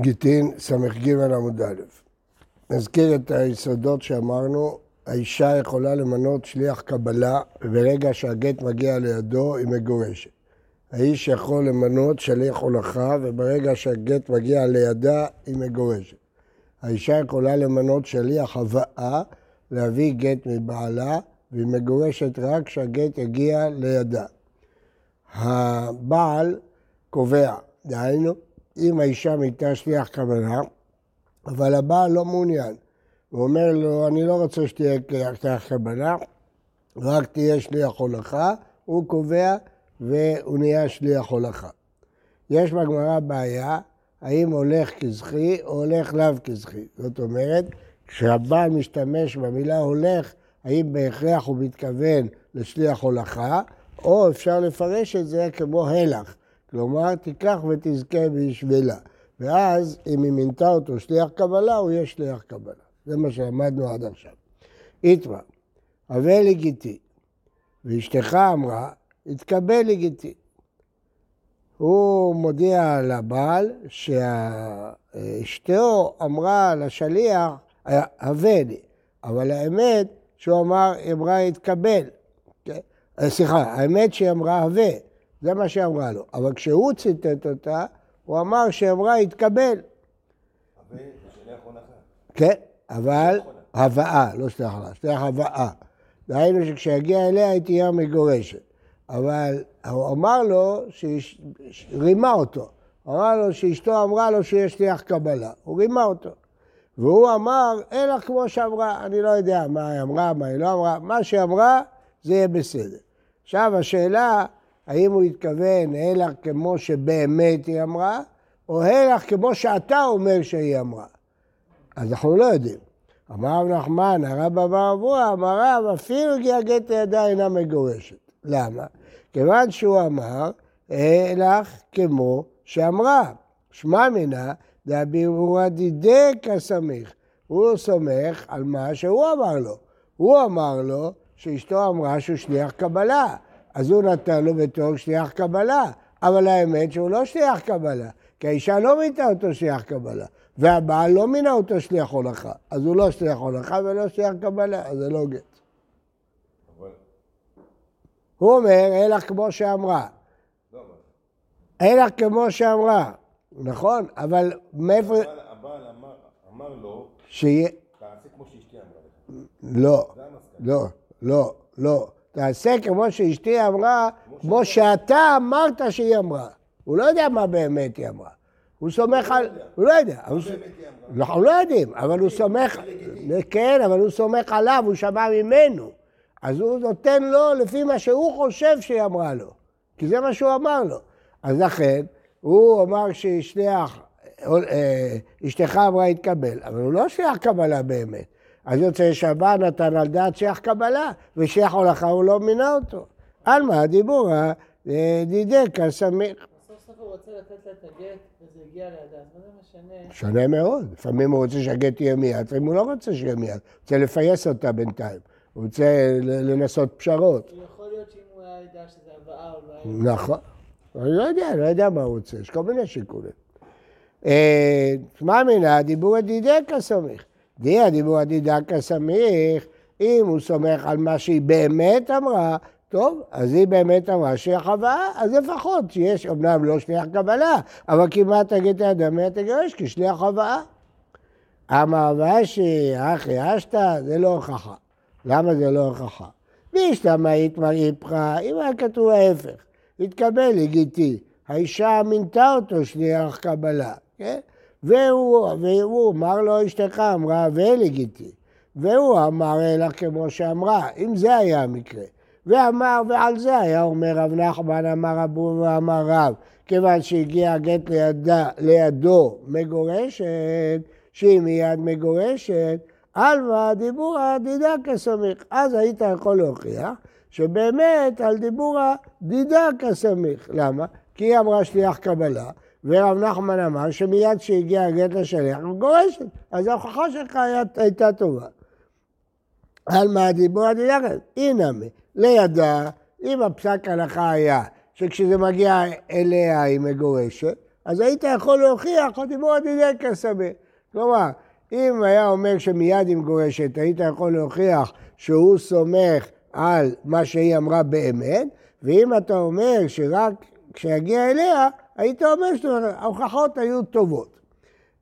גיטין ס"ג עמוד א'. נזכיר את היסודות שאמרנו, האישה יכולה למנות שליח קבלה, וברגע שהגט מגיע לידו היא מגורשת. האיש יכול למנות שליח הולכה, וברגע שהגט מגיע לידה היא מגורשת. האישה יכולה למנות שליח הבאה, להביא גט מבעלה, והיא מגורשת רק כשהגט יגיע לידה. הבעל קובע, דהיינו, אם האישה מיתה שליח קבלה, אבל הבעל לא מעוניין. הוא אומר לו, אני לא רוצה שתהיה שליח קבלה, רק תהיה שליח הולכה, הוא קובע והוא נהיה שליח הולכה. יש בגמרא בעיה, האם הולך כזכי או הולך לאו כזכי. זאת אומרת, כשהבעל משתמש במילה הולך, האם בהכרח הוא מתכוון לשליח הולכה, או אפשר לפרש את זה כמו הלך. כלומר, תיקח ותזכה בשבילה. ואז, אם היא מינתה אותו שליח קבלה, הוא יהיה שליח קבלה. זה מה שלמדנו עד עכשיו. איתמר, הווה לגיטי, ואשתך אמרה, התקבל לגיטי. הוא מודיע לבעל שאשתו אמרה לשליח, הווה לי, אבל האמת שהוא אמר, אמרה התקבל. כן? סליחה, האמת שהיא אמרה הווה. זה מה שהיא אמרה לו. אבל כשהוא ציטט אותה, הוא אמר שאמרה התקבל. כן, אבל הבאה, לא שליח הלכה, שליח הבאה. דהיינו שכשיגיע אליה היא תהיה מגורשת. אבל הוא אמר לו, רימה אותו. אמר לו שאשתו אמרה לו שיש שליח קבלה. הוא רימה אותו. והוא אמר, אין לך כמו שאמרה, אני לא יודע מה היא אמרה, מה היא לא אמרה, מה שהיא אמרה, זה יהיה בסדר. עכשיו השאלה, האם הוא התכוון הלך כמו שבאמת היא אמרה, או הלך כמו שאתה אומר שהיא אמרה. אז אנחנו לא יודעים. אמר רב נחמן, הרב אמר אבוה, אמר רב, אפילו הגיע גט לידה אינה מגורשת. למה? כיוון שהוא אמר, הלך כמו שאמרה. שמע מינה, דאבירורא דידק הסמיך. הוא סומך על מה שהוא אמר לו. הוא אמר לו שאשתו אמרה שהוא שליח קבלה. אז הוא נתן לו בתור שליח קבלה, אבל האמת שהוא לא שליח קבלה, כי האישה לא מינתה אותו שליח קבלה, והבעל לא מינה אותו שליח הולכה, אז הוא לא שליח הולכה ולא שליח קבלה, אז זה לא גט. הוא אומר, אלא כמו שאמרה. אלא כמו שאמרה, נכון, אבל מאיפה... הבעל אמר לו, שיהיה... תעשה כמו שאשתי אמרה לך. לא, לא, לא, לא. תעשה כמו שאשתי אמרה, כמו שאתה אמרת שהיא אמרה. הוא לא יודע מה באמת היא אמרה. הוא סומך על... הוא לא יודע. אנחנו לא יודעים, אבל הוא סומך... כן, אבל הוא סומך עליו, הוא שמע ממנו. אז הוא נותן לו לפי מה שהוא חושב שהיא אמרה לו. כי זה מה שהוא אמר לו. אז לכן, הוא אמר ששליח, אה, אשתך אמרה התקבל, אבל הוא לא שליח קבלה באמת. אז יוצא שהבא נתן על דעת שייח קבלה, ושייח הולכה הוא לא מינה אותו. על מה הדיבור הדידק, הסמיך. בסוף סוף הוא רוצה לתת לה את הגט, וזה הגיע לידה, מה זה משנה? שונה מאוד. לפעמים הוא רוצה שהגט יהיה מיד, לפעמים הוא לא רוצה שיהיה מיד. הוא רוצה לפייס אותה בינתיים. הוא רוצה לנסות פשרות. יכול להיות שאם הוא היה ידע שזה הבאה, הוא לא היה... נכון. אני לא יודע, לא יודע מה הוא רוצה, יש כל מיני שיקולים. אה, שמע מינה, דיבור הדידק הסמיך. די הדיבור הדידק הסמיך, אם הוא סומך על מה שהיא באמת אמרה, טוב, אז היא באמת אמרה שהיא חווה, אז לפחות שיש, אמנם לא שליח קבלה, אבל כמעט תגיד האדם מי תגרש כשליח חווה. אמר ואשי, אחי אשתא, זה לא הוכחה. למה זה לא הוכחה? והשתמעית מראי פחה, אם היה כתוב ההפך, התקבל לגיטי, האישה מינתה אותו שליח קבלה, כן? והוא, והוא אמר לו אשתך אמרה ולגיטי. והוא אמר אלא כמו שאמרה, אם זה היה המקרה. ואמר, ועל זה היה אומר רב נחמן, אמר אבו ואמר רב, כיוון שהגיע הגט לידה, לידו מגורשת, שהיא מיד מגורשת, עלמא דיבורא דידקא סמיך. אז היית יכול להוכיח שבאמת על דיבורא דידקא סמיך. למה? כי היא אמרה שליח קבלה, ורב נחמן אמר שמיד כשהגיע הגט לשליח, גורשת. אז ההוכחה שלך הייתה טובה. על מה הדיבור הדידקת? הנה מי. לידה, אם הפסק הלכה היה שכשזה מגיע אליה היא מגורשת, אז היית יכול להוכיח הדיבור הדידי כסמך. כלומר, אם היה אומר שמיד היא מגורשת, היית יכול להוכיח שהוא סומך על מה שהיא אמרה באמת, ואם אתה אומר שרק כשיגיע אליה, היית אומר שההוכחות היו טובות.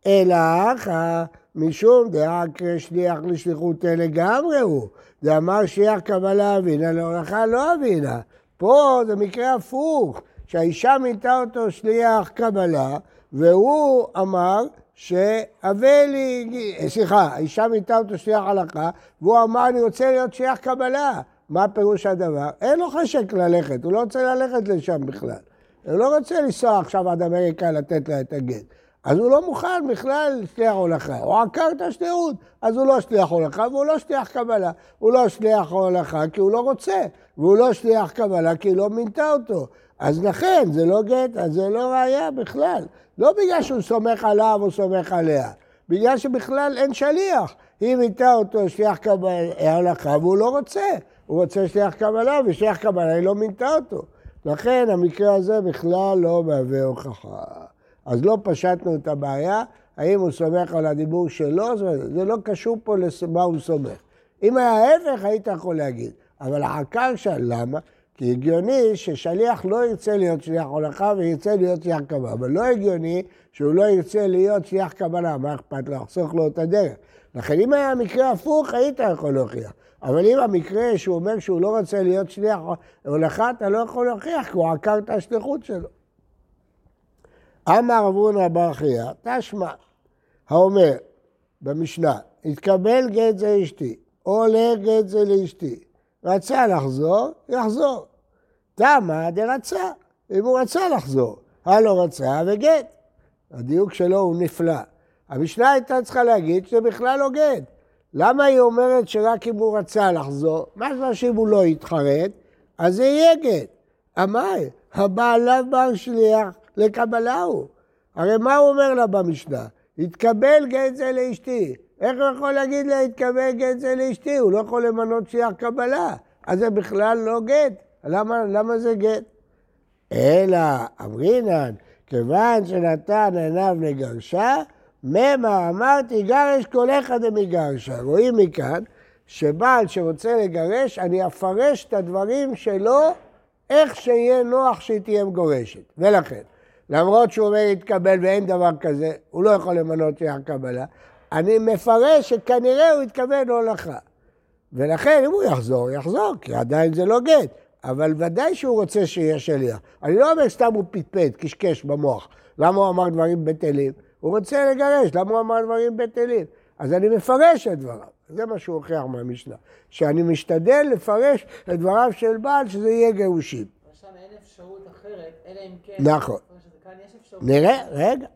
אלא אחא משום דעה כשליח לשליחות לגמרי הוא. זה אמר שליח קבלה אבינה להולכה לא אבינה. פה זה מקרה הפוך, שהאישה מינתה אותו שליח קבלה, והוא אמר שאבל היא, סליחה, האישה מינתה אותו שליח הלכה, והוא אמר אני רוצה להיות שליח קבלה. מה פירוש הדבר? אין לו חשק ללכת, הוא לא רוצה ללכת לשם בכלל. הוא לא רוצה לנסוע עכשיו עד אמריקה לתת לה את הגט. אז הוא לא מוכן בכלל לשליח הולכה. הוא עקר את השליחות, אז הוא לא שליח הולכה והוא לא שליח קבלה. הוא לא שליח הולכה כי הוא לא רוצה, והוא לא שליח קבלה כי היא לא מינתה אותו. אז לכן, זה לא גט, אז זה לא ראייה בכלל. לא בגלל שהוא סומך עליו או סומך עליה, בגלל שבכלל אין שליח. היא מינתה אותו שליח קבלה, הולכה והוא לא רוצה. הוא רוצה שליח קבלה, ושליח קבלה היא לא מינתה אותו. לכן המקרה הזה בכלל לא מהווה הוכחה. אז לא פשטנו את הבעיה, האם הוא סומך על הדיבור שלו, זה לא קשור פה למה הוא סומך. אם היה ההפך, היית יכול להגיד. אבל העקר שאל, למה? כי הגיוני ששליח לא ירצה להיות שליח הולכה וירצה להיות שליח קבלה, אבל לא הגיוני שהוא לא ירצה להיות שליח קבלה, מה אכפת לו? לחסוך לו את הדרך. לכן אם היה מקרה הפוך, היית יכול להוכיח. אבל אם המקרה שהוא אומר שהוא לא רוצה להיות שליח הולכה, אתה לא יכול להוכיח, כי הוא עקר את השליחות שלו. אמר אברונה בר חייא, תשמע, האומר במשנה, התקבל גט זה אשתי, עולה גט זה לאשתי, רצה לחזור, יחזור. תמה דרצה, אם הוא רצה לחזור, הלא רצה וגט. הדיוק שלו הוא נפלא. המשנה הייתה צריכה להגיד שזה בכלל לא גט. למה היא אומרת שרק אם הוא רצה לחזור? מה שאם הוא לא יתחרט, אז זה יהיה גט. אמר, הבעליו בר שליח לקבלה הוא. הרי מה הוא אומר לה במשנה? התקבל גט זה לאשתי. איך הוא יכול להגיד לה התקבל גט זה לאשתי? הוא לא יכול למנות שליח קבלה. אז זה בכלל לא גט. למה, למה זה גט? אלא אמרינן, כיוון שנתן עיניו לגרשה, ממה אמרתי גרש אחד דמגרשה. רואים מכאן שבעל שרוצה לגרש, אני אפרש את הדברים שלו איך שיהיה נוח שהיא תהיה מגורשת. ולכן, למרות שהוא אומר יתקבל ואין דבר כזה, הוא לא יכול למנות שליח קבלה, אני מפרש שכנראה הוא התכוון הולכה. ולכן אם הוא יחזור, יחזור, כי עדיין זה לא גט. אבל ודאי שהוא רוצה שיהיה שליח. אני לא אומר סתם הוא פטפט, קשקש במוח. למה הוא אמר דברים בטלים? הוא רוצה לגרש, למה הוא אמר דברים בטלים? אז אני מפרש את דבריו. זה מה שהוא הוכיח מהמשנה. שאני משתדל לפרש את דבריו של בעל שזה יהיה גירושים. שם אין אפשרות אחרת, אלא אם כן... נכון. נראה, רגע.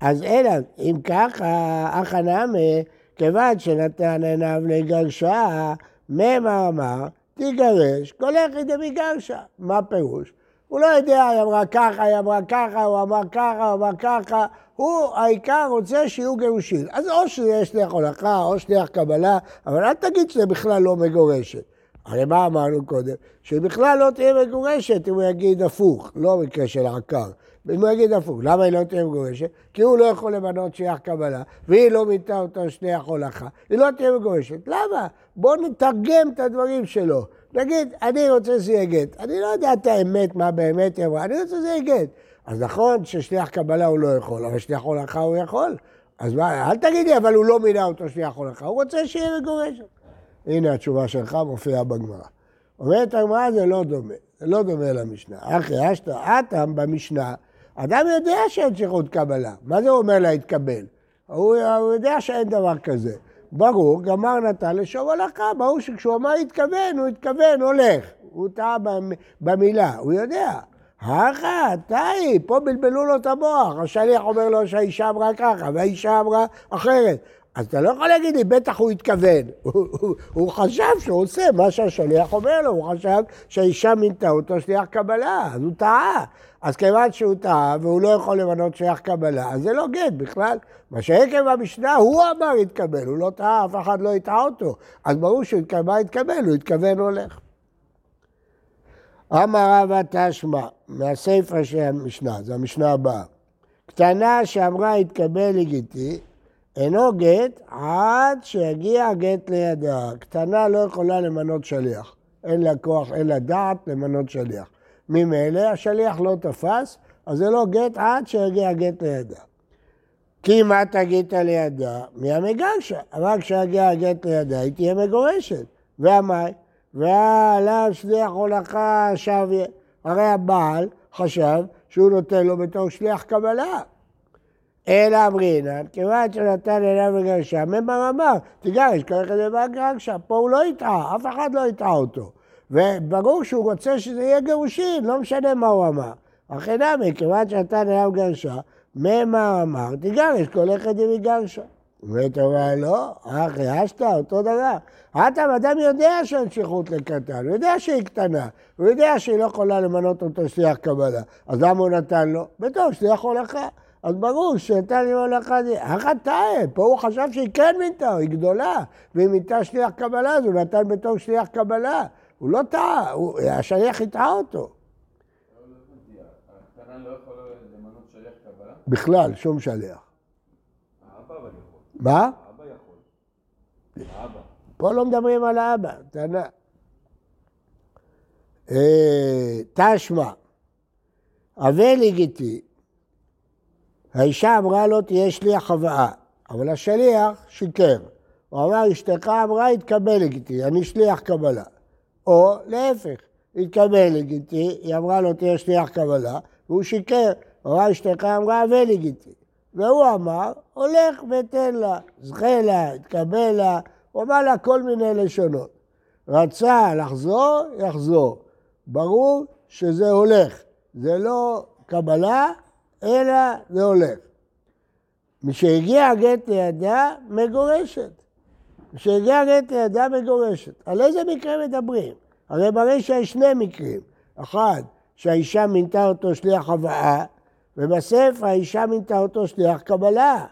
אז אלא, אם ככה, אחא נמי, כיוון שנתן עיניו לגרשה, ממה אמר, תיגרש, כל אחד דמגרשה. מה הפירוש? הוא לא יודע, היא אמרה ככה, היא אמרה ככה, הוא אמר ככה, הוא אמר ככה. הוא, העיקר רוצה שיהיו גירושים. אז או שזה שליח הולכה, או שליח קבלה, אבל אל תגיד שזה בכלל לא מגורשת. הרי מה אמרנו קודם? שהיא בכלל לא תהיה מגורשת אם הוא יגיד הפוך, לא מקרה של עקר. אם הוא יגיד הפוך, למה היא לא תהיה מגורשת? כי הוא לא יכול למנות שליח קבלה, והיא לא מינתה אותו שליח הולכה, היא לא תהיה מגורשת. למה? בואו נתרגם את הדברים שלו. נגיד, אני רוצה שזה יהיה גט. אני לא יודע את האמת, מה באמת היא אמרה, אני רוצה שזה יהיה גט. אז נכון ששליח קבלה הוא לא יכול, אבל שליח הולכה הוא יכול. אז מה, אל תגידי, אבל הוא לא מינה אותו שליח הולכה, הוא רוצה שיהיה מגורשת. הנה התשובה שלך מופיעה בגמרא. אומרת הגמרא זה לא דומה, זה לא דומה למשנה. אחי אשתא אטם במשנה, אדם יודע שאין שליחות קבלה. מה זה אומר להתקבל? הוא, הוא יודע שאין דבר כזה. ברור, גמר נתן לשור הולכה, ברור שכשהוא אמר התכוון, הוא התכוון, הולך. הוא טעה במילה, הוא יודע. הכה, טעי, פה בלבלו לו את המוח. השליח אומר לו שהאישה אמרה ככה, והאישה אמרה אחרת. אז אתה לא יכול להגיד לי, בטח הוא התכוון. הוא, חשב שהוא עושה מה שהשליח אומר לו, הוא חשב שהאישה מינתה אותו שליח קבלה, אז הוא טעה. אז כיוון שהוא טעה והוא לא יכול למנות שליח קבלה, אז זה לא גט בכלל. מה שעקב המשנה, הוא אמר התקבל, הוא לא טעה, אף אחד לא יטעה אותו. אז ברור שהוא התקבל, התקבל, הוא התכוון הולך. אמר רבא תשמע, מהסיפא של המשנה, זו המשנה הבאה. קטנה שאמרה התקבל לגיטי, אינו גט עד שיגיע גט לידה. קטנה לא יכולה למנות שליח. אין לה כוח, אין לה דעת למנות שליח. ממילא השליח לא תפס, אז זה לא גט עד שיגיע גט לידה. כי מה תגיד לידה? מי המגרשה? רק כשיגיע הגט לידה היא תהיה מגורשת. והמאי? ועליו שליח הולכה שוויה. הרי הבעל חשב שהוא נותן לו בתור שליח קבלה. אלא אמרינן, כיוון שנתן אליו ממר אמר, תיגרש, ככה זה בגרשה, פה הוא לא יטעה, אף אחד לא יטעה אותו. וברור שהוא רוצה שזה יהיה גירושין, לא משנה מה הוא אמר. אחרי נמי, כיוון שנתן אליו גרשה, ממר אמר, תיגרש, כל אחד עם גרשה. אומרת אומר, לא, אחי, אשתא, אותו דבר. האטם, אדם יודע שאין שליחות לקטן, הוא יודע שהיא קטנה, הוא יודע שהיא לא יכולה למנות אותו שליח קבלה. אז למה הוא נתן לו? בתור שליח הולכה. אז ברור שנתן לי הולכה, אחד טעה, פה הוא חשב שהיא כן מינתה, היא גדולה, והיא מינתה שליח קבלה, אז הוא נתן בתור שליח קבלה. הוא לא טעה, הוא- השליח הטעה אותו. בכלל, שום שליח. מה? פה לא מדברים על האבא, טענה. אה, תשמע, אבל לגיטי, האישה אמרה לו תהיה שליח הבאה, אבל השליח שיקר. הוא אמר, אשתך אמרה, התקבל לגיטי, אני שליח קבלה. או להפך, התקבל לגיטי, היא אמרה לו תהיה שליח קבלה, והוא שיקר. הוא אמר, אשתך אמרה, אבל לגיטי. והוא אמר, הולך ותן לה, זכה לה, התקבל לה, הוא אמר לה כל מיני לשונות. רצה לחזור, יחזור. ברור שזה הולך. זה לא קבלה, אלא זה הולך. משהגיע הגט לידה, מגורשת. משהגיע הגט לידה, מגורשת. על איזה מקרה מדברים? הרי ברישא יש שני מקרים. אחד, שהאישה מינתה אותו שליח הבאה, ובספר האישה מינתה אותו שליח קבלה.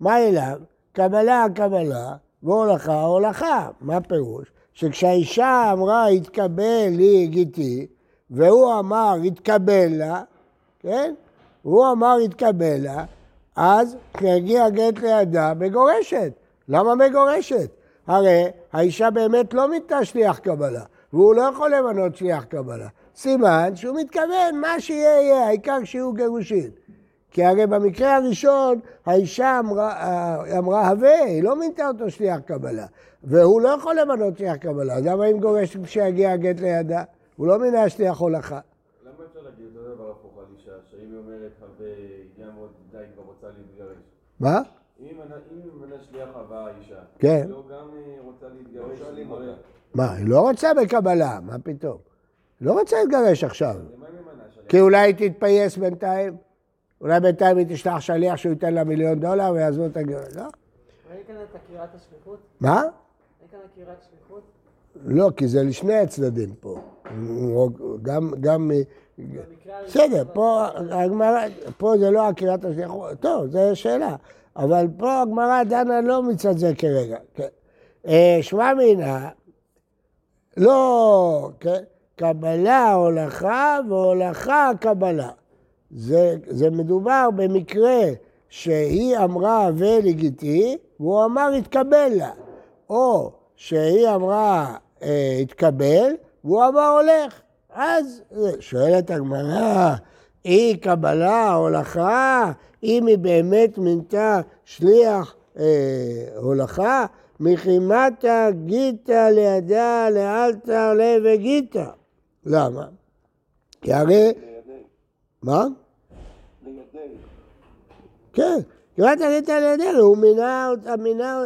מה אליו? קבלה, קבלה, והולכה, הולכה. מה פירוש? שכשהאישה אמרה, התקבל לי גיתי, והוא אמר, התקבל לה, כן? הוא אמר, התקבל לה, אז כשיגיע גט לידה, מגורשת. למה מגורשת? הרי האישה באמת לא מינתה שליח קבלה, והוא לא יכול למנות שליח קבלה. סימן שהוא מתכוון, מה שיהיה יהיה, העיקר שיהיו גירושין. כי הרי במקרה הראשון האישה אמרה, אה, אמרה הווה, היא לא מינתה אותו שליח קבלה. והוא לא יכול למנות שליח קבלה, אז למה אם גורש כשיגיע הגט לידה? הוא לא מינה שליח הולכה. למה אפשר להגיד אותו דבר הפוך על אישה, שאם היא אומרת הרבה, די כבר רוצה להתגרש? מה? אם מנה- שליח הבאה אישה, כן. היא לא גם אה, רוצה להתגרש? אותה. מה, היא לא רוצה בקבלה, מה פתאום? היא לא רוצה להתגרש עכשיו. כי אולי היא תתפייס בינתיים, אולי בינתיים היא תשלח שליח שהוא ייתן לה מיליון דולר ויעזבו את הגרש. לא. ראית כאן את עקירת השליחות? מה? ראית כאן עקירת שליחות? לא, כי זה לשני הצדדים פה. גם, גם... בסדר, פה הגמרא, פה זה לא עקירת השליחות, טוב, זו שאלה. אבל פה הגמרא דנה לא מצד זה כרגע. כן. אה, שמע מינה, לא, כן, קבלה הולכה והולכה קבלה. זה, זה מדובר במקרה שהיא אמרה ולגיטי, והוא אמר התקבל לה. או שהיא אמרה אה, התקבל, והוא אמר הולך. אז שואלת הגמרא, היא קבלה, הולכה, אם היא באמת מינתה שליח אה, הולכה, מחימתה גיתא לידה לאלתר לב גיתא. למה? כי הרי... מה? כן, כמעט עלית לידינו, הוא מינה אותה, מינה,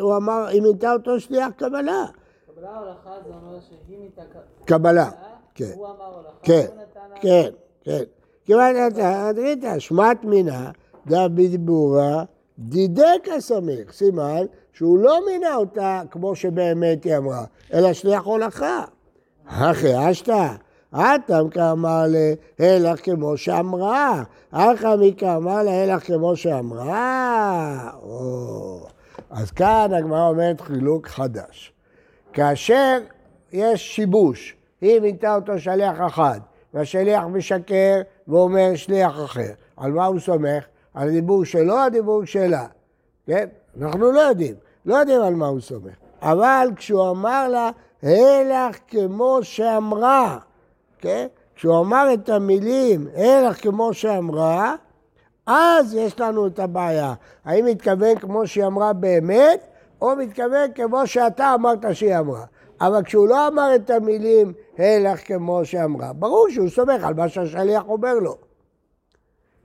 הוא אמר, היא מינתה אותו שליח קבלה. קבלה הולכה זה אומר שהיא מינתה ק- קבלה, כן. הוא אמר הולכה, כן. כן, כן. אתה, ראית, שמט מינה, דבדיבורה, דידק הסמיך, סימן שהוא לא מינה אותה כמו שבאמת היא אמרה, אלא שליח הולכה. אחי אשתא, אטם כאמר להלך כמו שאמרה, אחא מי כאמר להלך כמו שאמרה. אז כאן הגמרא אומרת חילוק חדש. כאשר יש שיבוש, היא מינתה אותו שליח אחד, והשליח משקר ואומר שליח אחר. על מה הוא סומך? על הדיבור שלו, הדיבור שלה. כן? אנחנו לא יודעים. לא יודעים על מה הוא סומך. אבל כשהוא אמר לה, הלך כמו שאמרה, כן? כשהוא אמר את המילים, הלך כמו שאמרה, אז יש לנו את הבעיה. האם מתכוון כמו שהיא אמרה באמת, או מתכוון כמו שאתה אמרת שהיא אמרה. אבל כשהוא לא אמר את המילים הלך כמו שאמרה, ברור שהוא סומך על מה שהשליח אומר לו.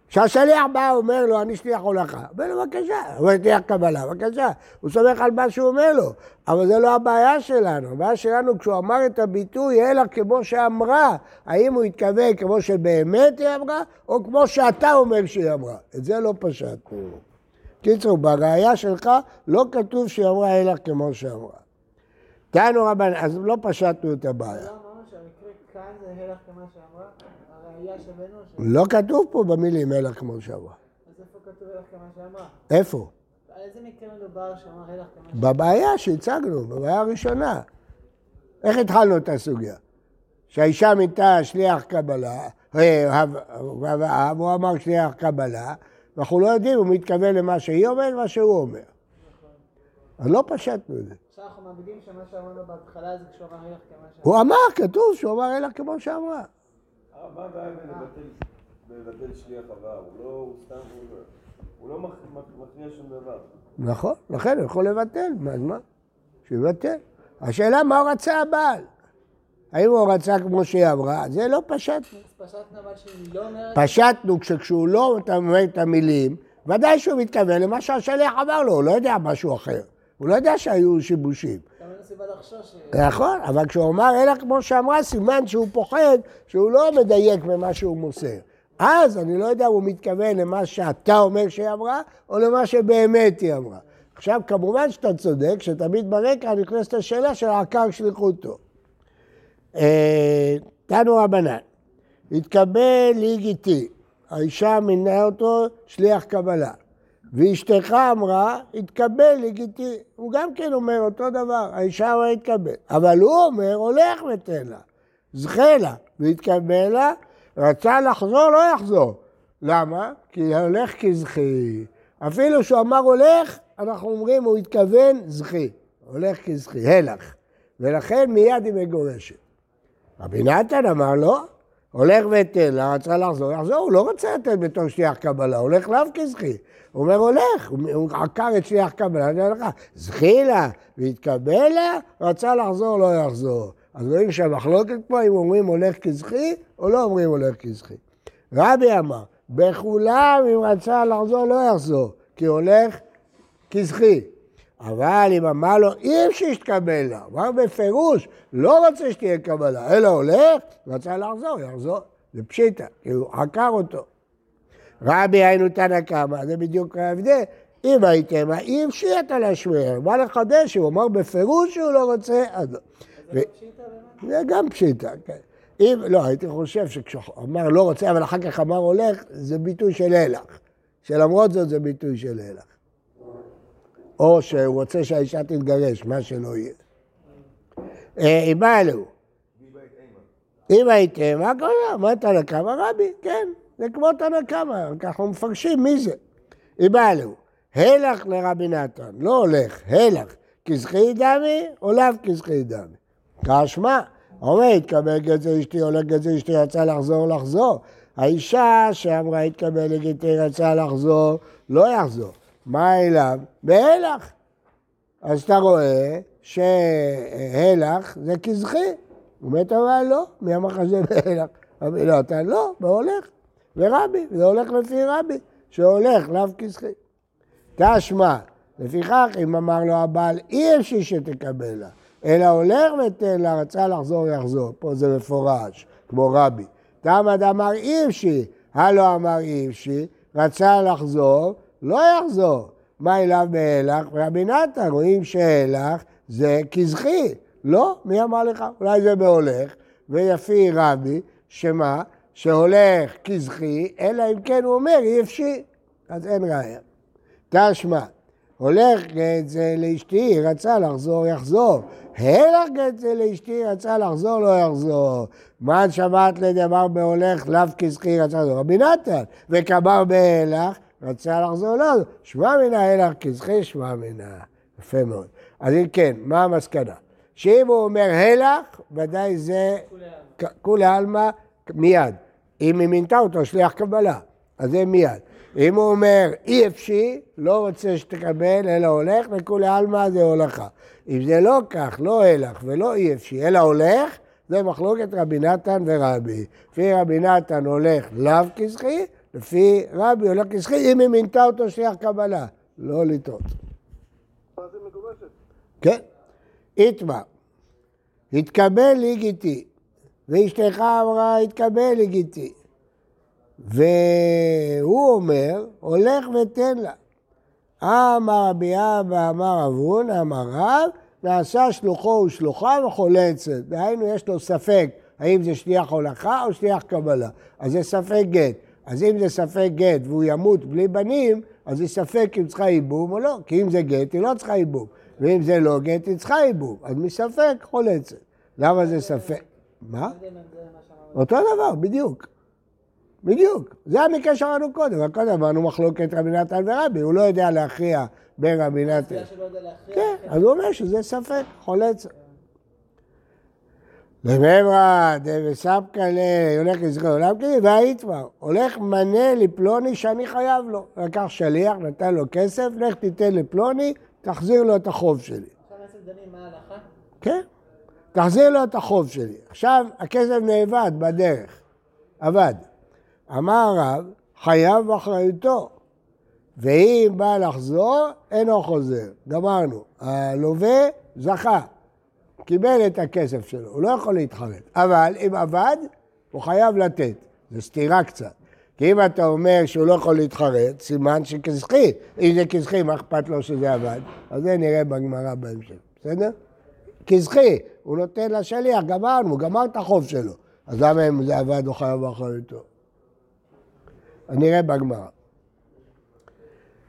כשהשליח בא אומר לו, אני שליח הולכה, אומר לו, בבקשה, הוא שליח קבלה, בבקשה, הוא סומך על מה שהוא אומר לו, אבל זה לא הבעיה שלנו, הבעיה שלנו כשהוא אמר את הביטוי, אלא כמו שאמרה, האם הוא התכוון כמו שבאמת היא אמרה, או כמו שאתה אומר שהיא אמרה, את זה לא פשטנו. קיצור, בראייה שלך לא כתוב שהיא אמרה אלא כמו שאמרה. תנו רבן, אז לא פשטנו את הבעיה. לא אמרנו שהמקרה כאן זה הלך כמה שאמרה? הראייה שבנו ש... לא כתוב פה במילים אלא כמו שאמרה. אז איפה כתוב הלך כמה שאמרה? איפה? על איזה מקרה מדובר שאמר הלך כמה שאמרה? בבעיה שהצגנו, בבעיה הראשונה. איך התחלנו את הסוגיה? שהאישה מינתה שליח קבלה, אה, והוא אמר שליח קבלה, ואנחנו לא יודעים הוא מתכוון למה שהיא אומרת ומה שהוא אומר. אז לא פשטנו את זה. עכשיו אנחנו מעמידים שמה שאמרנו בהתחלה זה כשהוא אמר הלך כמה שאמרה. הוא אמר, כתוב שהוא אמר אלא כמו שאמרה. הרב, מה הבעיה בלבטל- שליח עבר? הוא לא, הוא סתם, הוא לא- לא מכ- מכ- מכריע שום דבר. נכון, לכן הוא יכול לבטל, אז מה? שיבטל. השאלה מה רצה הבעל. האם הוא רצה כמו שהיא אמרה? זה לא פשטנו. פשטנו אבל שהיא לא אומרת... פשטנו כשהוא לא אומר את המילים, ודאי שהוא מתכוון למה שהשליח אמר לו, הוא לא יודע משהו אחר. הוא לא יודע שהיו שיבושים. נכון, אבל כשהוא אמר אלא כמו שאמרה, סימן שהוא פוחד שהוא לא מדייק במה שהוא מוסר. אז אני לא יודע אם הוא מתכוון למה שאתה אומר שהיא אמרה, או למה שבאמת היא אמרה. עכשיו, כמובן שאתה צודק, שתמיד ברקע נכנסת השאלה של עקר שליחותו. אה, תנו רבנן, התקבל לגיטי, האישה מינה אותו שליח קבלה, ואשתך אמרה, התקבל לגיטי, הוא גם כן אומר אותו דבר, האישה אמרה התקבל, אבל הוא אומר, הולך ותן לה, זכה לה, והתקבל לה, רצה לחזור, לא יחזור. למה? כי הולך כזכי. אפילו שהוא אמר הולך, אנחנו אומרים, הוא התכוון זכי. הולך כזכי, הלך. ולכן מיד היא מגורשת. רבי נתן אמר לא, הולך ותן לה, רצה לחזור, יחזור, הוא לא רוצה לתת בתור שליח קבלה, הולך לאו כזכי. הוא אומר הולך, הוא עקר את שליח קבלה, אני אומר לך, זכי לה והתקבל לה, רצה לחזור, לא יחזור. אז רואים שהמחלוקת פה אם אומרים הולך כזכי או לא אומרים הולך כזכי. רבי אמר, בכולם אם רצה לחזור לא יחזור, כי הולך כזכי. אבל אם אמר לו, אי אפשר שתקבל לה, אמר בפירוש, לא רוצה שתהיה קבלה, אלא הולך, רצה לחזור, יחזור. זה פשיטה, הוא עקר אותו. רבי היינו תנא קמא, זה בדיוק ההבדל. אם הייתם, אי אפשר אתה להשמיע, מה לחדש? הוא אמר בפירוש שהוא לא רוצה, אז לא. זה גם פשיטה, כן. אם, לא, הייתי חושב שכשהוא אמר לא רוצה, אבל אחר כך אמר הולך, זה ביטוי של הלך. שלמרות זאת זה ביטוי של הלך. או שהוא רוצה שהאישה תתגרש, מה שלא יהיה. אם בא אלוהו. אם הייתם, מה קורה? מה תנא קמא? רבי, כן, זה כמו תנא קמא, אנחנו מפרשים מי זה. אם בא אלוהו. הלך לרבי נתן, לא הולך, הלך. כזכי דמי או לאו כזכי דמי. כשמע, אומר, התקבל גזר אשתי, הולך גזר אשתי, רצה לחזור, לחזור. האישה שאמרה, התקבל לגיטי, רצה לחזור, לא יחזור. מה אליו? בהלך. אז אתה רואה שהלך זה כזכי. הוא מת אבל לא, מי אמר לך שזה בהלך? לא, אתה לא, בהולך. ורבי, זה הולך לפי רבי, שהולך לאו כזכי. תשמע, לפיכך אם אמר לו הבעל אי אפשר שתקבל לה, אלא הולך ותן לה, רצה לחזור יחזור, פה זה מפורש, כמו רבי. תמד אמר אי אפשר, הלא אמר אי אפשר, רצה לחזור, לא יחזור. מה אליו בהלך? רבי נתן, רואים שהלך זה כזכי. לא, מי אמר לך? אולי זה בהולך, ויפי רבי, שמה? שהולך כזכי, אלא אם כן הוא אומר אי אפשר, אז אין ראיה. תשמע, הולך גט זה לאשתי, רצה לחזור, יחזור. הלך גט זה לאשתי, רצה לחזור, לא יחזור. מה שמעת לדבר בהולך, לאו כזכי, רצה לחזור. רבי נתן, וקבר בהלך, רצה לחזור, לא. שמע מנה הלך כזכי, שמע מנה. יפה מאוד. אז אם כן, מה המסקנה? שאם הוא אומר הלך, ודאי זה כולי עלמא מיד. אם היא מינתה אותו, שליח קבלה, אז זה מיד. אם הוא אומר אי אפשי, לא רוצה שתקבל, אלא הולך, לכולי עלמא זה הולכה. אם זה לא כך, לא הלך ולא אי אפשי, אלא הולך, זה מחלוקת רבי נתן ורבי. לפי רבי נתן הולך לאו כזכי, לפי רבי הולך כזכי, אם היא מינתה אותו שליח קבלה. לא לטעות. כן. איתמר, התקבל לגיטי, ואשתך אמרה, התקבל לגיטי. והוא אומר, הולך ותן לה. אמר רבי אבא, אמר אבון, אמר רב, נעשה שלוחו ושלוחה וחולצת. דהיינו, יש לו ספק האם זה שליח הולכה או שליח קבלה. אז זה ספק גט. אז אם זה ספק גט והוא ימות בלי בנים, אז זה ספק אם צריכה ייבום או לא. כי אם זה גט, היא לא צריכה ייבום. ואם זה לא גט, היא צריכה ייבום. אז מספק חולצת. למה זה ספק? מה? אותו דבר, בדיוק. בדיוק. זה המקרה שאמרנו קודם, אבל קודם אמרנו מחלוקת רבי נתן ורבי, הוא לא יודע להכריע בין רבי נתן. כן, אז הוא אומר שזה ספק, חולצת. למברה דבספקא ל... הולך לזכור עולם כדי, והאיתמר, הולך מנה לפלוני שאני חייב לו. לקח שליח, נתן לו כסף, לך תיתן לפלוני, תחזיר לו את החוב שלי. כן, תחזיר לו את החוב שלי. עכשיו, הכסף נאבד בדרך, אבד. אמר הרב, חייב באחריותו. ואם בא לחזור, אינו חוזר. גמרנו. הלווה זכה, קיבל את הכסף שלו, הוא לא יכול להתחרט. אבל אם עבד, הוא חייב לתת. זו סתירה קצת. כי אם אתה אומר שהוא לא יכול להתחרט, סימן שכזכי. אם זה כזכי, מה אכפת לו שזה עבד? אז זה נראה בגמרא בהמשך, בסדר? כזכי, הוא נותן לשליח, גמרנו, גמר את החוב שלו. אז למה אם זה עבד הוא חייב באחריותו? נראה בגמרא.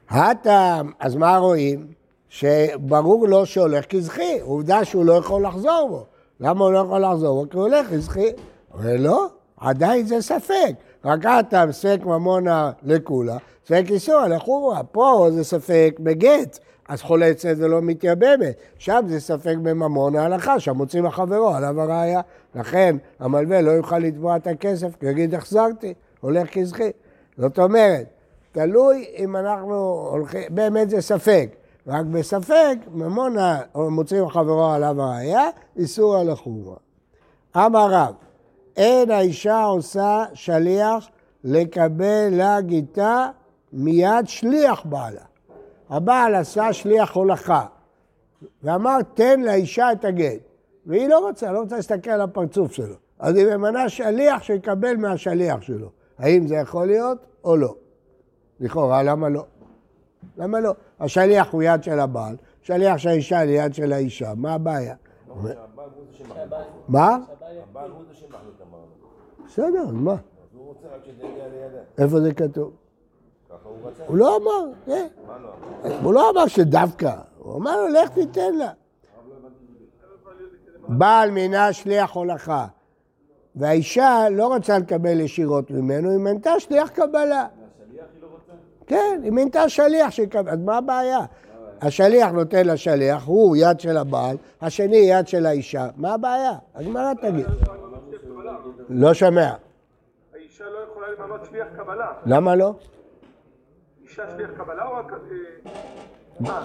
הטעם, אז מה רואים? שברור לו שהולך כזכי, עובדה שהוא לא יכול לחזור בו. למה הוא לא יכול לחזור בו? כי הוא הולך כזכי. אבל לא, עדיין זה ספק. רק הטעם ספק ממונה לכולה, ספק איסור לחומרה. פה זה ספק בגט, אז חולצת ולא מתייבמת. שם זה ספק בממון ההלכה, שם מוצאים החברו עליו הראייה. לכן המלווה לא יוכל לתבוע את הכסף, כי יגיד החזרתי, הולך כזכי. זאת אומרת, תלוי אם אנחנו הולכים, באמת זה ספק. רק בספק, ממונה מוצאים חברו עליו הראייה, איסור על החומרה. אמר רב, אין האישה עושה שליח לקבל לה גיטה מיד שליח בעלה. הבעל עשה שליח הולכה, ואמר תן לאישה את הגט, והיא לא רוצה, לא רוצה להסתכל על הפרצוף שלו. אז היא ממנה שליח שיקבל מהשליח שלו. האם זה יכול להיות או לא? לכאורה, למה לא? למה לא? השליח הוא יד של הבעל, שליח של האישה היא יד של האישה, מה הבעיה? מה? בסדר, מה? איפה זה כתוב? הוא לא אמר, לא? הוא לא אמר שדווקא, הוא אמר לו, לך תיתן לה. בעל מינה שליח הולכה, והאישה לא רצה לקבל ישירות ממנו, היא מנתה שליח קבלה. כן, היא מינתה שליח שיקבל, אז מה הבעיה? השליח נותן לשליח, הוא יד של הבעל, השני יד של האישה, מה הבעיה? הגמרא תגיד. לא שומע. האישה לא יכולה למנות שליח קבלה. למה לא? אישה שליח קבלה או רק... אה, מה?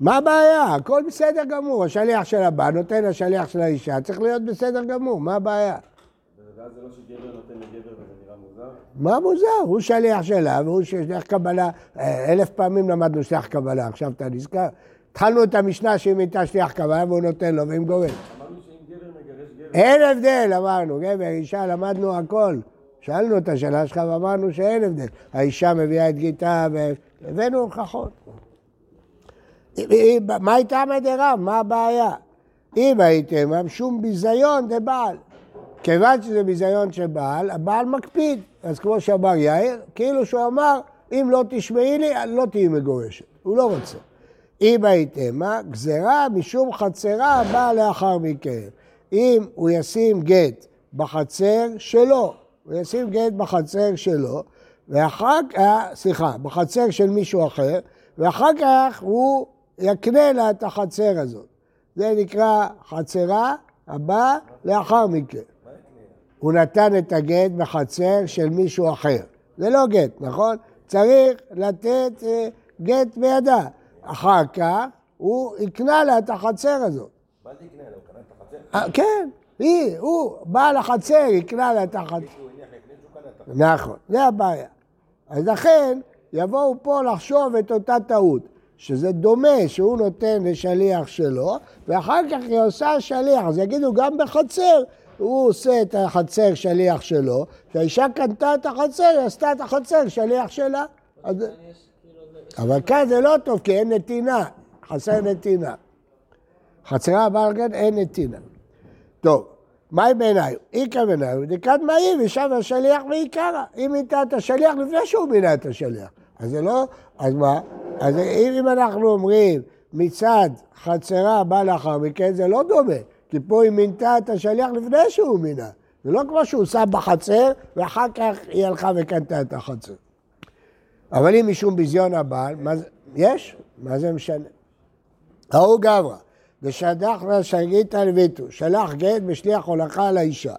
מה הבעיה? הכל בסדר גמור. השליח של הבעל נותן לשליח של האישה, צריך להיות בסדר גמור, מה הבעיה? ואז זה לא שגבר נותן לגבר? מה מוזר? הוא שליח שלה והוא שליח קבלה. אה, אלף פעמים למדנו שליח קבלה, עכשיו אתה נזכר? התחלנו את המשנה שהיא מינתה שליח קבלה והוא נותן לו ועם גורם. אמרנו שאם גבר מגרש גבר, אין הבדל, אמרנו, גבר, אישה, למדנו הכל. שאלנו את השאלה שלך ואמרנו שאין הבדל. האישה מביאה את גיתה והבאנו הוכחות. מה הייתה מדרב? מה הבעיה? אם הייתם שום ביזיון דבעל. כיוון שזה ביזיון של בעל, הבעל מקפיד. אז כמו שאמר יאיר, כאילו שהוא אמר, אם לא תשמעי לי, לא תהיי מגורשת. הוא לא רוצה. אם הייתם, מה? גזרה משום חצרה הבאה לאחר מכן. אם הוא ישים גט בחצר שלו, הוא ישים גט בחצר שלו, ואחר כך, סליחה, בחצר של מישהו אחר, ואחר כך הוא יקנה לה את החצר הזאת. זה נקרא חצרה הבאה לאחר מכן. הוא נתן את הגט בחצר של מישהו אחר. זה לא גט, נכון? צריך לתת אה, גט בידה. אחר כך הוא יקנה לה את החצר הזאת. מה זה יקנה לו? קנה את החצר? אה, כן, היא, הוא, בעל החצר יקנה לה. הוא את החצר. נכון, זה הבעיה. אז לכן יבואו פה לחשוב את אותה טעות, שזה דומה שהוא נותן לשליח שלו, ואחר כך היא עושה שליח. אז יגידו, גם בחצר, הוא עושה את החצר שליח שלו, כשהאישה קנתה את החצר, היא עשתה את החצר שליח שלה. אז... אבל כאן זה לא טוב, כי אין נתינה, חסר נתינה. חצרה הבעל גן אין נתינה. טוב, מהי בעיניי? איכא בעיניי, בדיקת מהי ושב השליח ועיקרא. אם מינה את השליח לפני שהוא מינה את השליח. אז זה לא, אז מה? אז אם אנחנו אומרים מצד חצרה בא לאחר מכן, זה לא דומה. כי פה היא מינתה את השליח לפני שהוא מינה. זה לא כמו שהוא שם בחצר, ואחר כך היא הלכה וקנתה את החצר. אבל אם משום ביזיון הבעל, מה זה, יש? מה זה משנה? ההוא גברא, ושדח לה שגיתא לביתו, שלח גט בשליח הולכה על האישה.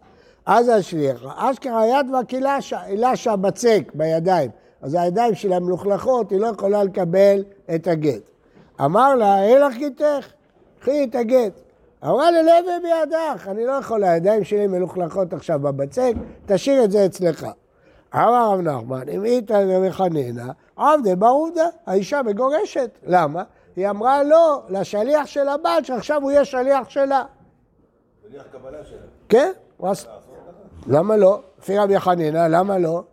אז השליח, אשכרה יד והקילשה, הילשה בצק בידיים. אז הידיים שלה מלוכלכות, היא לא יכולה לקבל את הגט. אמר לה, אין לך גיתך, קחי את הגט. אמרה לה, לב בידך, אני לא יכולה, הידיים שלי מלוכלכות עכשיו בבצק, תשאיר את זה אצלך. אמר רב נחמן, אם איתא רבי חנינא, עבדי ברודה, האישה מגורשת. למה? היא אמרה לא, לשליח של הבעל, שעכשיו הוא יהיה שליח שלה. שליח קבלה שלה. כן? למה לא? לפי רבי חנינא, למה לא?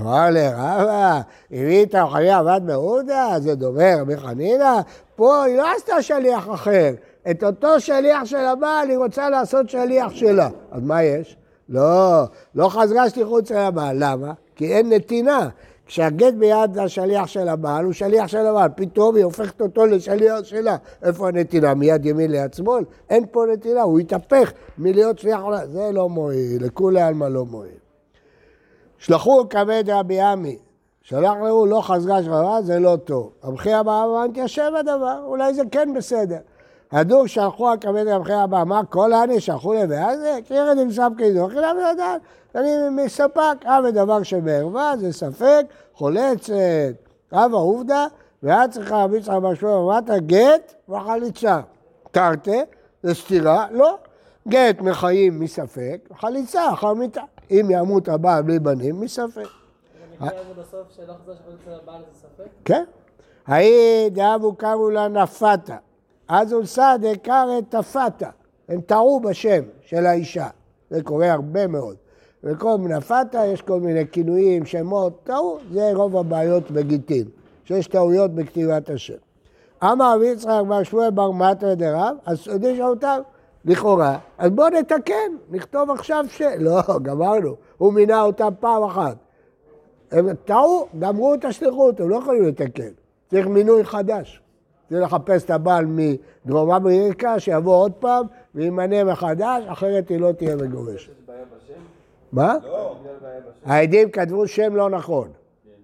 אמר לרבא, אם איתא חנינא עבד ברודה, זה דומה רבי חנינא, פה היא לא עשתה שליח אחר. את אותו שליח של הבעל היא רוצה לעשות שליח שלה. אז מה יש? לא, לא חזרה שליחות של הבעל. למה? כי אין נתינה. כשהגט ביד השליח של הבעל, הוא שליח של הבעל. פתאום היא הופכת אותו לשליח שלה. איפה הנתינה? מיד ימין ליד שמאל? אין פה נתינה, הוא התהפך מלהיות שליח עולה. זה לא מועיל, לכולי עלמא לא מועיל. שלחו כבד רבי עמי, שלח לו לא חזרה שחרה, זה לא טוב. רבי אבא אמר, תיישב הדבר, אולי זה כן בסדר. הדור שלחו הכבד רבי אבא, אמר, כל העני שלחו לביאה זה, כי ירד עם סף כידו, חילם לדעת. אני מספק, אבי דבר שבערווה, זה ספק, חולצת, אבא עובדה, ואת צריכה רבי יצחק בר שמואל, אמרת גט וחליצה. תרתי, זה סתירה, לא. גט מחיים מספק, חליצה אחר מיתה. אם ימות הבעל בלי בנים, מספק. זה זה זה? כן. ההיא דאבו קראו לה נפתה. אז אולסא דקרא תפתה. הם טעו בשם של האישה. זה קורה הרבה מאוד. וכל נפתה יש כל מיני כינויים, שמות, טעו, זה רוב הבעיות בגיטין, שיש טעויות בכתיבת השם. אמר רבי יצחק בר שמואל בר מטר דרב, אז סודי שאותם, לכאורה. אז בואו נתקן, נכתוב עכשיו ש... לא, גמרנו. הוא מינה אותם פעם אחת. הם טעו, גמרו את השליחות, הם לא יכולים לתקן. צריך מינוי חדש. צריך לחפש את הבעל מדרום אמריקה, שיבוא עוד פעם וימנה מחדש, אחרת היא לא תהיה מגורשת. מה? לא. העדים כתבו שם לא נכון,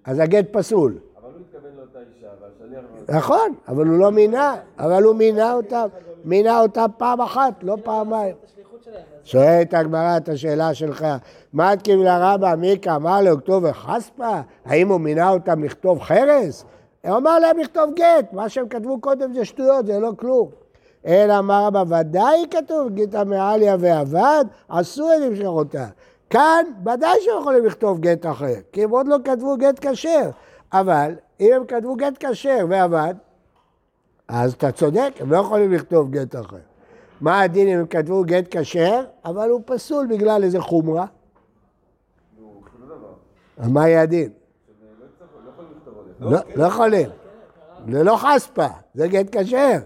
אז הגט פסול. אבל הוא התכוון לאותה אישה, והשליח... נכון, אבל הוא לא מינה, אבל הוא מינה אותם, מינה אותם פעם אחת, לא פעמיים. את שואלת הגמרא את השאלה שלך, מה קיבלה רבא מיקה אמר לו כתוב חספה? האם הוא מינה אותם לכתוב חרס? הוא אמר להם לכתוב גט, מה שהם כתבו קודם זה שטויות, זה לא כלום. אלא אמר רבא, ודאי כתוב גיתא מעליה ועבד, עשו את המשכותה. כאן ודאי שהם יכולים לכתוב גט אחר, כי הם עוד לא כתבו גט כשר. אבל אם הם כתבו גט כשר ועבד, אז אתה צודק, הם לא יכולים לכתוב גט אחר. מה הדין אם הם כתבו גט כשר, אבל הוא פסול בגלל איזה חומרה? מה יהיה הדין? לא יצטרכו, לא יכולים לכתוב עליהם. לא, לא יכולים. זה לא חספה, זה גט כשר.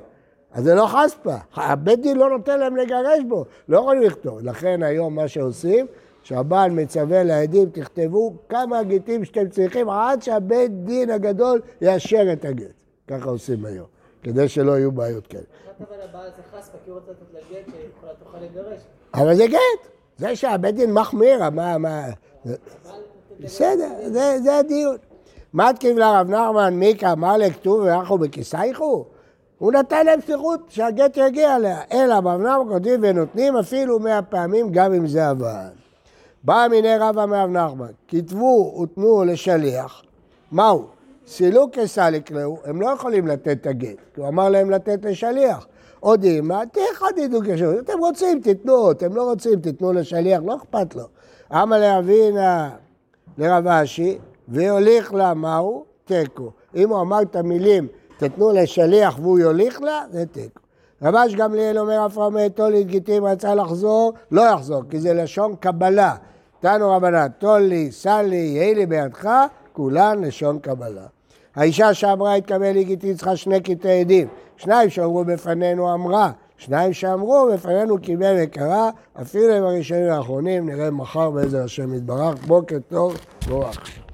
אז זה לא חספה. הבית דין לא נותן להם לגרש בו, לא יכולים לכתוב. לכן היום מה שעושים, שהבעל מצווה לעדים, תכתבו כמה גיטים שאתם צריכים עד שהבית דין הגדול יאשר את הגט. ככה עושים היום, כדי שלא יהיו בעיות כאלה. רק אבל הבעל זה חספה, כי הוא רוצה לתת לה גט שיכולה תוכל לגרש. אבל זה גט. זה שהבית דין מחמיר, מה, מה... בסדר, זה הדיון. מתקיב לרב נחמן, מיקה, אמר לכתוב ואנחנו בכיסייכו? הוא נתן להם זכות שהגט יגיע אליה. אלא ברב נחמן כותבים ונותנים אפילו מאה פעמים, גם אם זה עבד. בא מיני רבא מרב נחמן, כתבו ותנו לשליח, מהו? סילוק כסל יקראו, הם לא יכולים לתת את הגט, כי הוא אמר להם לתת לשליח. עוד אימא, תחדדו כשליח, אתם רוצים תיתנו, אתם לא רוצים תיתנו לשליח, לא אכפת לו. אמר לאבינה לרב אשי, ויוליך לה מהו? תיקו. אם הוא אמר את המילים, תתנו לשליח והוא יוליך לה, זה תיקו. רבש גמליאל אומר, אף רמי טולי גיטים רצה לחזור, לא יחזור, כי זה לשון קבלה. תנו רבנן, טולי, סלי, יהי לי בידך, כולן לשון קבלה. האישה שאמרה התקבל לי צריכה שני קטעי עדים. שניים שאמרו בפנינו אמרה, שניים שאמרו בפנינו קיבל וקרא, אפילו עם הראשונים והאחרונים, נראה מחר בעזר השם יתברך, בוקר טוב, בואו עכשיו.